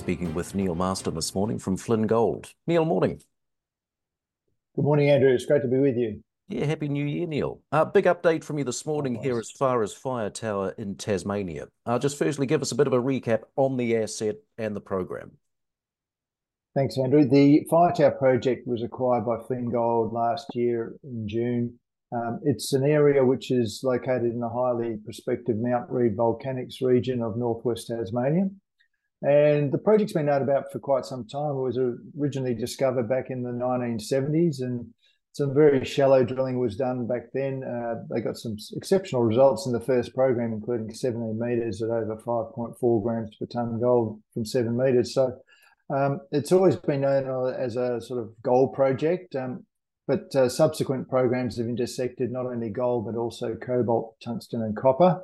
speaking with Neil Marston this morning from Flynn Gold. Neil, morning. Good morning, Andrew. It's great to be with you. Yeah, happy New Year, Neil. Uh, big update from you this morning here as far as Fire Tower in Tasmania. Uh, just firstly, give us a bit of a recap on the asset and the program. Thanks, Andrew. The Fire Tower project was acquired by Flynn Gold last year in June. Um, it's an area which is located in the highly prospective Mount Read Volcanics region of northwest Tasmania. And the project's been known about for quite some time. It was originally discovered back in the 1970s and some very shallow drilling was done back then. Uh, they got some exceptional results in the first program, including 17 metres at over 5.4 grams per tonne gold from seven metres. So um, it's always been known as a sort of gold project, um, but uh, subsequent programs have intersected not only gold but also cobalt, tungsten, and copper.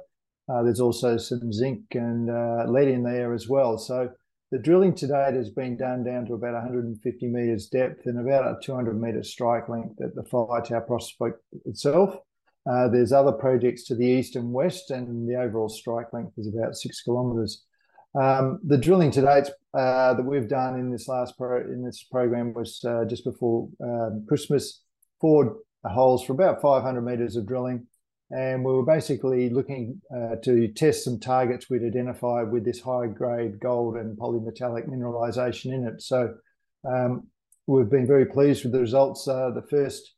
Uh, there's also some zinc and uh, lead in there as well. So the drilling to date has been done down to about 150 metres depth and about a 200 metre strike length at the Fire Tower prospect itself. Uh, there's other projects to the east and west, and the overall strike length is about six kilometres. Um, the drilling to date uh, that we've done in this last pro in this program was uh, just before um, Christmas. Four holes for about 500 metres of drilling, and we were basically looking uh, to test some targets we'd identified with this high grade gold and polymetallic mineralization in it. So um, we've been very pleased with the results. Uh, the first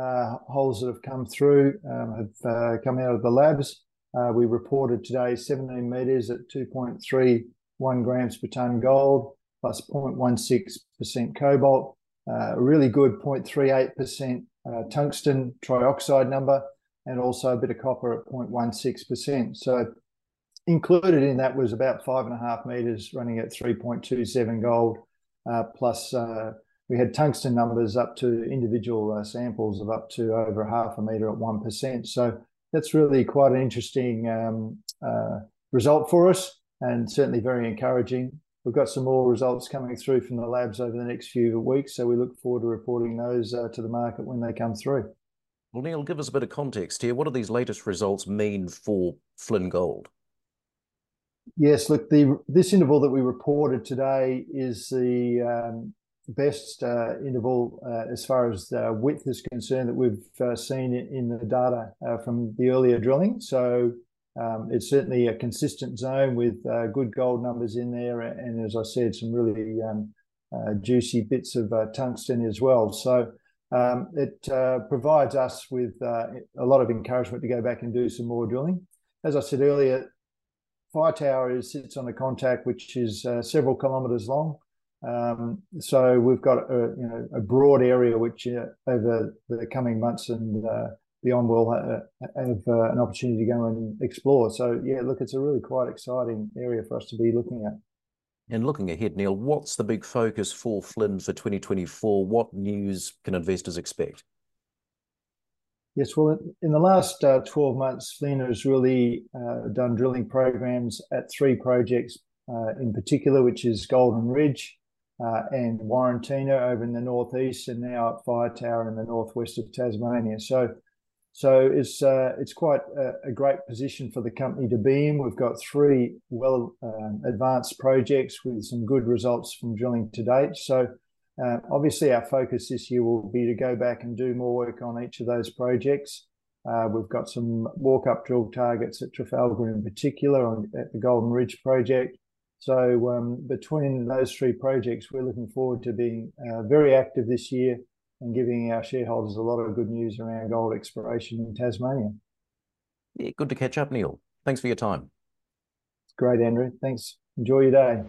uh, holes that have come through um, have uh, come out of the labs. Uh, we reported today 17 meters at 2.31 grams per ton gold plus 0.16% cobalt, uh, really good 0.38% tungsten trioxide number and also a bit of copper at 0.16%. So included in that was about five and a half meters running at 3.27 gold, uh, plus uh, we had tungsten numbers up to individual uh, samples of up to over half a meter at 1%. So that's really quite an interesting um, uh, result for us and certainly very encouraging. We've got some more results coming through from the labs over the next few weeks, so we look forward to reporting those uh, to the market when they come through. Well, Neil, give us a bit of context here. What do these latest results mean for Flynn Gold? Yes, look, the this interval that we reported today is the um, best uh, interval uh, as far as the width is concerned that we've uh, seen in, the data uh, from the earlier drilling. So um, it's certainly a consistent zone with uh, good gold numbers in there, and as I said, some really um, juicy bits of tungsten as well. So um, it uh, provides us with uh, a lot of encouragement to go back and do some more drilling. As I said earlier, Fire Tower is, sits on a contact which is uh, several kilometres long. Um, so we've got a, you know, a broad area which uh, over the coming months and uh, beyond we'll have uh, an opportunity to go and explore. So yeah, look, it's a really quite exciting area for us to be looking at. And looking ahead, Neil, what's the big focus for Flynn for 2024? What news can investors expect? Yes, well, in the last uh, 12 months, Flynn has really uh, done drilling programs at three projects uh, in particular, which is Golden Ridge uh, and Warrentinna over in the northeast, and now at Fire Tower in the northwest of Tasmania. So so it's uh, it's quite a, a, great position for the company to be in. We've got three well um, advanced projects with some good results from drilling to date. So uh, obviously our focus this year will be to go back and do more work on each of those projects. Uh, we've got some walk-up drill targets at Trafalgar in particular on, at the Golden Ridge project. So um, between those three projects, we're looking forward to being uh, very active this year and giving our shareholders a lot of good news around gold exploration in Tasmania. Yeah, good to catch up, Neil. Thanks for your time. It's great, Andrew. Thanks. Enjoy your day.